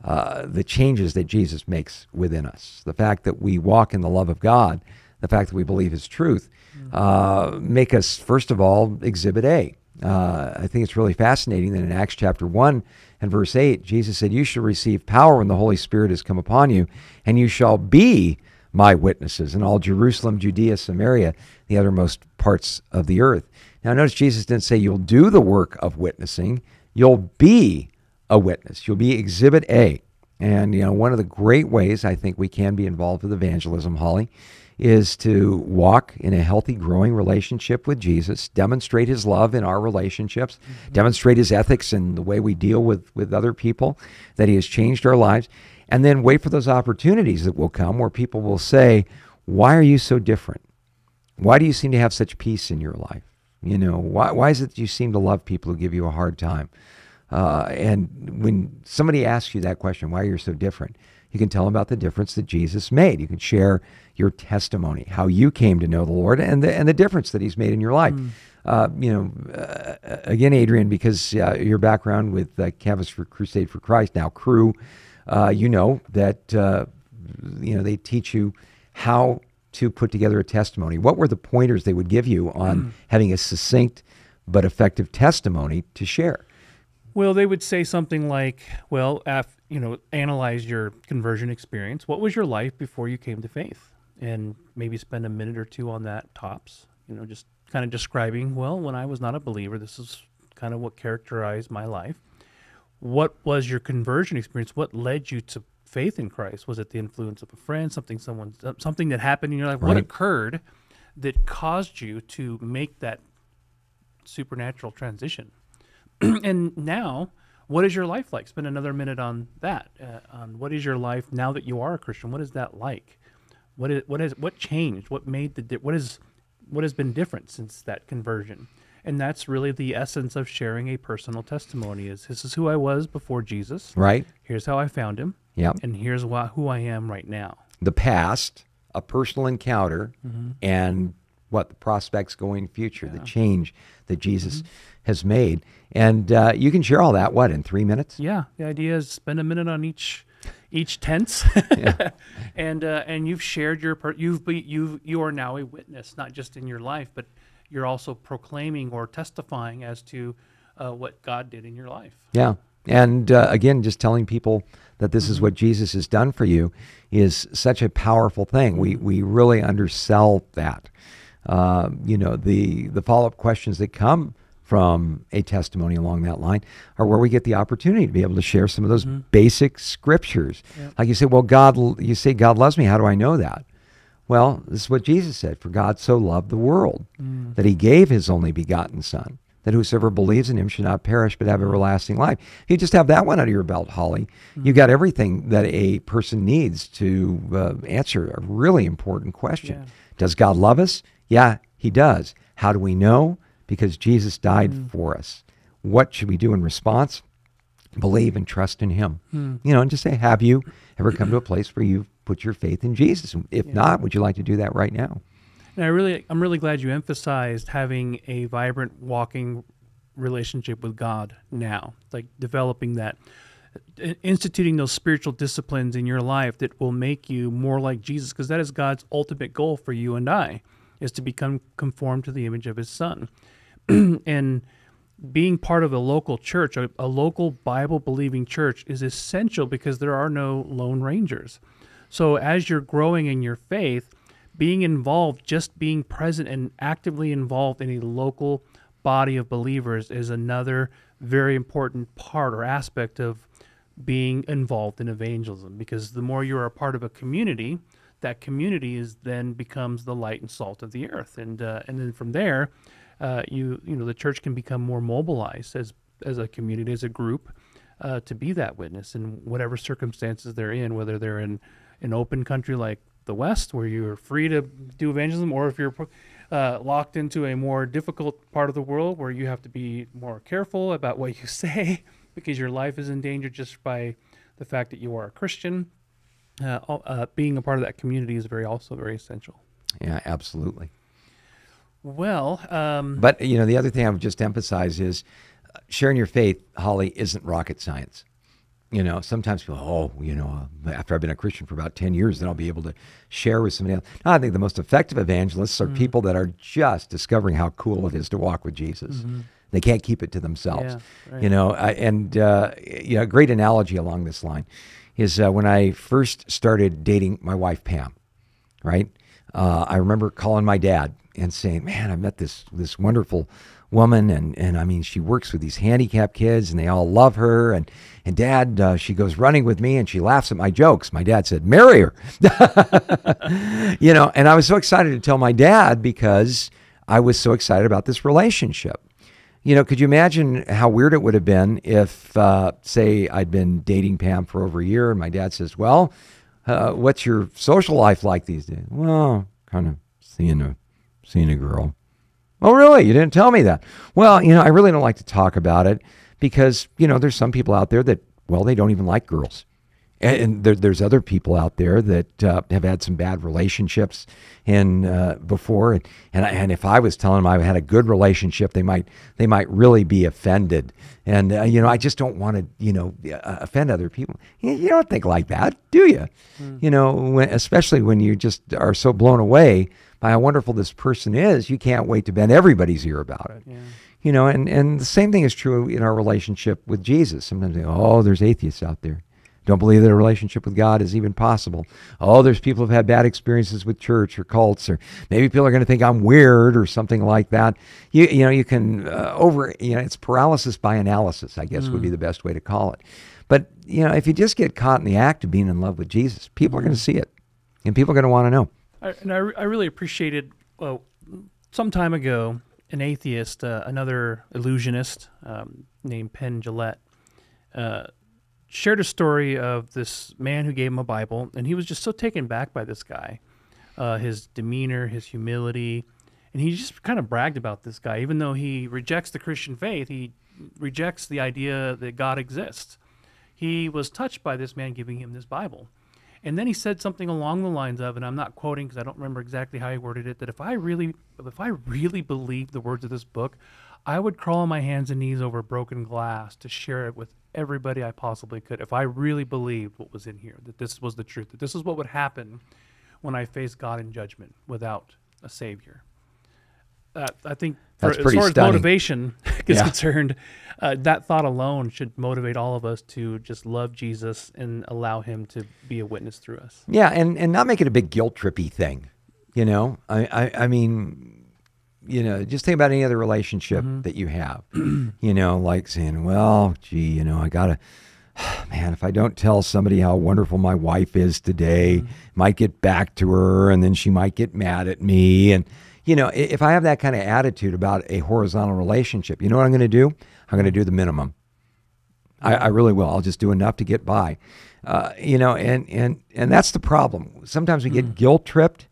uh, the changes that Jesus makes within us, the fact that we walk in the love of God, the fact that we believe His truth, uh, make us, first of all, exhibit A. Uh, I think it's really fascinating that in Acts chapter 1 and verse 8, Jesus said, You shall receive power when the Holy Spirit has come upon you, and you shall be my witnesses in all Jerusalem, Judea, Samaria, the uttermost parts of the earth. Now, notice Jesus didn't say you'll do the work of witnessing, you'll be a witness. You'll be exhibit A. And, you know, one of the great ways I think we can be involved with evangelism, Holly, is to walk in a healthy, growing relationship with Jesus, demonstrate his love in our relationships, mm-hmm. demonstrate his ethics in the way we deal with, with other people, that he has changed our lives, and then wait for those opportunities that will come where people will say, Why are you so different? Why do you seem to have such peace in your life? You know, why, why is it that you seem to love people who give you a hard time? Uh, and when somebody asks you that question, why are you so different? You can tell them about the difference that Jesus made. You can share your testimony, how you came to know the Lord, and the and the difference that He's made in your life. Mm. Uh, you know, uh, again, Adrian, because uh, your background with uh, Campus for Crusade for Christ, now Cru, uh, you know that uh, you know they teach you how to put together a testimony. What were the pointers they would give you on mm. having a succinct but effective testimony to share? Well, they would say something like, "Well, af- you know, analyze your conversion experience. What was your life before you came to faith? And maybe spend a minute or two on that tops. You know, just kind of describing, well, when I was not a believer, this is kind of what characterized my life. What was your conversion experience? What led you to faith in Christ? Was it the influence of a friend, something someone something that happened in your life? Right. What occurred that caused you to make that supernatural transition? and now what is your life like? Spend another minute on that. Uh, on what is your life now that you are a Christian? What is that like? What is what is what changed? What made the di- what is what has been different since that conversion? And that's really the essence of sharing a personal testimony. Is this is who I was before Jesus? Right. Here's how I found him. Yeah. And here's wh- who I am right now. The past, a personal encounter, mm-hmm. and what the prospects going future, yeah. the change that Jesus mm-hmm. Has made. And uh, you can share all that, what, in three minutes? Yeah. The idea is spend a minute on each each tense, and uh, and you've shared your per- you've be, you you are now a witness, not just in your life, but you're also proclaiming or testifying as to uh, what God did in your life. Yeah, and uh, again, just telling people that this mm-hmm. is what Jesus has done for you is such a powerful thing. We we really undersell that. Uh, you know, the the follow up questions that come from a testimony along that line are where we get the opportunity to be able to share some of those mm-hmm. basic scriptures. Yep. Like you say, well, God, you say God loves me. How do I know that? Well, this is what Jesus said: For God so loved the world mm. that He gave His only begotten Son, that whosoever believes in Him should not perish but have everlasting life. If you just have that one under your belt, Holly, mm. you got everything that a person needs to uh, answer a really important question. Yeah. Does God love us? Yeah, He does. How do we know? Because Jesus died mm. for us. What should we do in response? Believe and trust in Him. Mm. You know, and just say, have you ever come to a place where you've put your faith in Jesus? If yeah. not, would you like to do that right now? And I really, I'm really glad you emphasized having a vibrant, walking relationship with God now, like developing that, instituting those spiritual disciplines in your life that will make you more like Jesus, because that is God's ultimate goal for you and I is to become conformed to the image of his son. and being part of a local church, a, a local Bible believing church, is essential because there are no lone rangers. So as you're growing in your faith, being involved, just being present and actively involved in a local body of believers is another very important part or aspect of being involved in evangelism because the more you're a part of a community, that community is then becomes the light and salt of the earth, and uh, and then from there, uh, you you know the church can become more mobilized as as a community, as a group, uh, to be that witness in whatever circumstances they're in, whether they're in an open country like the West, where you're free to do evangelism, or if you're uh, locked into a more difficult part of the world where you have to be more careful about what you say because your life is in danger just by the fact that you are a Christian. Uh, uh, being a part of that community is very also very essential. Yeah, absolutely. Well, um, but you know, the other thing I would just emphasize is uh, sharing your faith, Holly, isn't rocket science. You know, sometimes people, oh, you know, after I've been a Christian for about 10 years, then I'll be able to share with somebody else. No, I think the most effective evangelists are mm-hmm. people that are just discovering how cool it is to walk with Jesus. Mm-hmm. They can't keep it to themselves. Yeah, right. You know, I, and, uh, you know, a great analogy along this line is uh, when I first started dating my wife, Pam, right? Uh, I remember calling my dad and saying, man, I met this, this wonderful woman and and I mean she works with these handicapped kids and they all love her. And and dad uh, she goes running with me and she laughs at my jokes. My dad said marry her. You know and I was so excited to tell my dad because I was so excited about this relationship. You know could you imagine how weird it would have been if uh, say I'd been dating Pam for over a year and my dad says well uh, what's your social life like these days well kind of seeing a seeing a girl Oh, really? You didn't tell me that. Well, you know, I really don't like to talk about it because, you know, there's some people out there that, well, they don't even like girls. And there, there's other people out there that uh, have had some bad relationships and uh, before, and and, I, and if I was telling them I had a good relationship, they might they might really be offended. And uh, you know, I just don't want to you know uh, offend other people. You, you, don't think like that, do you? Mm. You know, when, especially when you just are so blown away by how wonderful this person is, you can't wait to bend everybody's ear about it. Yeah. You know, and, and the same thing is true in our relationship with Jesus. Sometimes, they, oh, there's atheists out there. Don't believe that a relationship with God is even possible. Oh, there's people who've had bad experiences with church or cults, or maybe people are going to think I'm weird or something like that. You, you know, you can uh, over, you know, it's paralysis by analysis, I guess mm. would be mm. the best way to call it. But, you know, if you just get caught in the act of being in love with Jesus, people mm. are going to see it and people are going to want to know. I, and I, I really appreciated well, some time ago an atheist, uh, another illusionist um, named Penn Jillette, uh, shared a story of this man who gave him a Bible, and he was just so taken back by this guy, uh, his demeanor, his humility, and he just kind of bragged about this guy, even though he rejects the Christian faith, he rejects the idea that God exists. He was touched by this man giving him this Bible. And then he said something along the lines of, and I'm not quoting because I don't remember exactly how he worded it, that if I really, if I really believed the words of this book, I would crawl on my hands and knees over broken glass to share it with everybody I possibly could. If I really believed what was in here, that this was the truth, that this is what would happen when I face God in judgment without a Savior. Uh, I think for, as far stunning. as motivation is yeah. concerned, uh, that thought alone should motivate all of us to just love Jesus and allow Him to be a witness through us. Yeah, and and not make it a big guilt trippy thing. You know, I I, I mean, you know, just think about any other relationship mm-hmm. that you have. you know, like saying, well, gee, you know, I gotta. Man, if I don't tell somebody how wonderful my wife is today, mm-hmm. might get back to her, and then she might get mad at me, and you know, if I have that kind of attitude about a horizontal relationship, you know what I'm going to do? I'm going to do the minimum. I, I, really will. I'll just do enough to get by. Uh, you know, and and and that's the problem. Sometimes we get mm. guilt tripped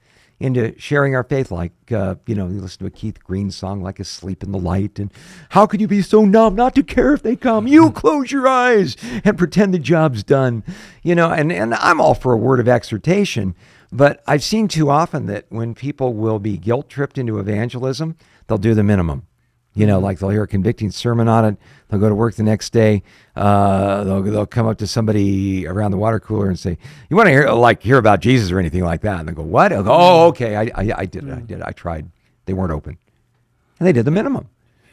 into sharing our faith, like uh, you know, you listen to a Keith Green song like "Asleep in the Light," and how could you be so numb not to care if they come? You mm. close your eyes and pretend the job's done. You know, and and I'm all for a word of exhortation, but I've seen too often that when people will be guilt tripped into evangelism, they'll do the minimum. You know, mm-hmm. like they'll hear a convicting sermon on it. They'll go to work the next day. Uh, they'll they'll come up to somebody around the water cooler and say, "You want to hear like hear about Jesus or anything like that?" And they go, "What?" Go, "Oh, okay, I, I, I did it. I mm. did it. I tried. They weren't open, and they did the minimum."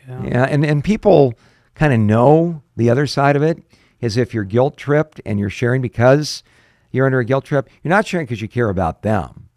Yeah, yeah and and people kind of know the other side of it is if you're guilt tripped and you're sharing because you're under a guilt trip, you're not sharing because you care about them.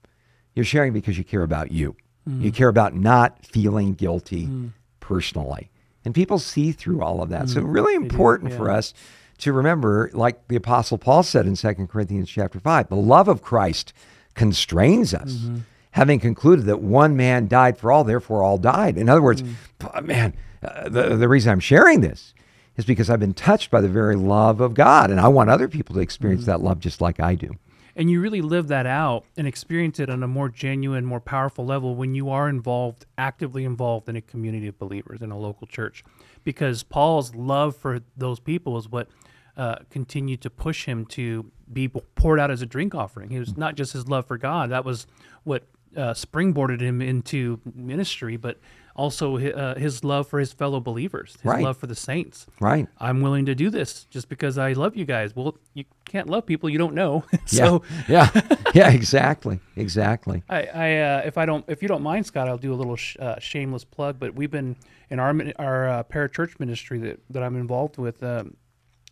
You're sharing because you care about you. Mm. You care about not feeling guilty mm. Personally. And people see through all of that. Mm. So really important yeah. for us to remember, like the Apostle Paul said in 2 Corinthians chapter 5, the love of Christ constrains us. Mm-hmm. Having concluded that one man died for all, therefore all died. In other words, mm. man, uh, the, the reason I'm sharing this is because I've been touched by the very love of God, and I want other people to experience mm-hmm. that love just like I do. And you really live that out and experience it on a more genuine, more powerful level when you are involved, actively involved in a community of believers in a local church. Because Paul's love for those people is what uh, continued to push him to be poured out as a drink offering. It was not just his love for God, that was what uh, springboarded him into ministry, but also uh, his love for his fellow believers, his right. love for the saints. Right. I'm willing to do this just because I love you guys. Well, you can't love people you don't know. so yeah, yeah, yeah, exactly, exactly. I, I uh, if I don't, if you don't mind, Scott, I'll do a little sh- uh, shameless plug. But we've been in our our uh, parachurch ministry that that I'm involved with. Um,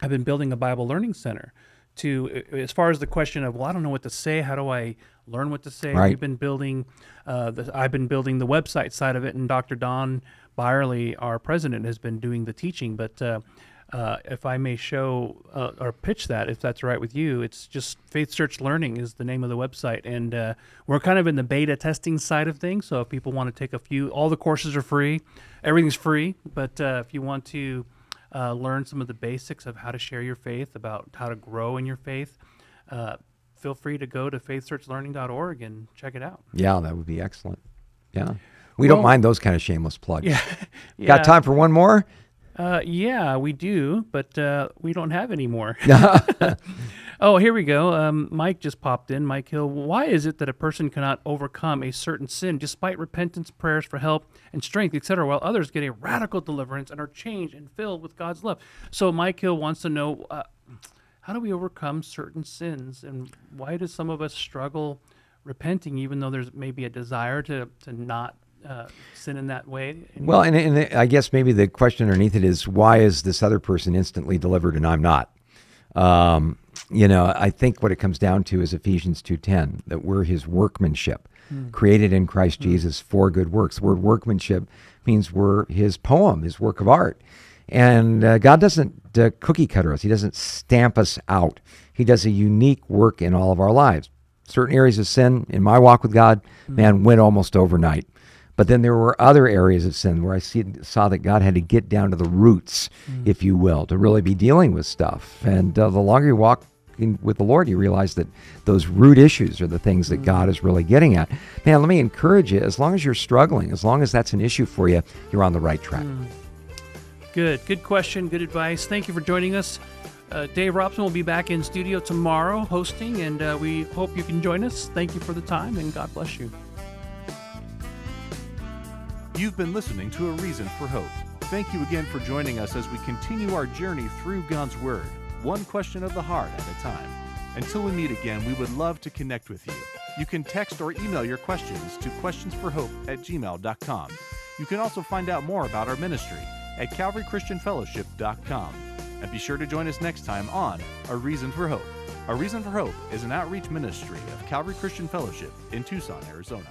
I've been building a Bible learning center to as far as the question of well i don't know what to say how do i learn what to say. Right. we've been building uh, the, i've been building the website side of it and dr don bierle our president has been doing the teaching. But uh, uh, if i may show uh, or pitch that if that's right with you it's just faith search learning is the name of the website. And uh, we're kind of in the beta testing side of things. So if people want to take a few all the courses are free. Everything's free. But uh, if you want to uh, learn some of the basics of how to share your faith, about how to grow in your faith, uh, feel free to go to faithsearchlearning.org and check it out. Yeah, that would be excellent. Yeah. We well, don't mind those kind of shameless plugs. Yeah. yeah. Got time for one more? Uh, yeah, we do, but uh, we don't have any more. oh, here we go. Um, Mike just popped in. Mike Hill. Why is it that a person cannot overcome a certain sin despite repentance, prayers for help and strength, etc., while others get a radical deliverance and are changed and filled with God's love? So Mike Hill wants to know uh, how do we overcome certain sins, and why do some of us struggle repenting, even though there's maybe a desire to to not uh, sin in that way. Well, and, and, I guess maybe the question underneath it is why is this other person instantly delivered and I'm not? Um, you know, I think what it comes down to is Ephesians 2:10 that we're His workmanship, mm. created in Christ mm. Jesus for good works. The word workmanship means we're His poem, His work of art, and uh, God doesn't uh, cookie cutter us. He doesn't stamp us out. He does a unique work in all of our lives. Certain areas of sin in my walk with God, mm. man, went almost overnight. But then there were other areas of sin where I see, saw that God had to get down to the roots, mm. if you will, to really be dealing with stuff. And uh, the longer you walk in, with the Lord, you realize that those root issues are the things that mm. God is really getting at. Man, let me encourage you as long as you're struggling, as long as that's an issue for you, you're on the right track. Good. Good question. Good advice. Thank you for joining us. Uh, Dave Robson will be back in studio tomorrow hosting, and uh, we hope you can join us. Thank you for the time, and God bless you. You've been listening to A Reason for Hope. Thank you again for joining us as we continue our journey through God's Word, one question of the heart at a time. Until we meet again, we would love to connect with you. You can text or email your questions to questionsforhope at gmail.com. You can also find out more about our ministry at calvarychristianfellowship.com. And be sure to join us next time on A Reason for Hope. A Reason for Hope is an outreach ministry of Calvary Christian Fellowship in Tucson, Arizona.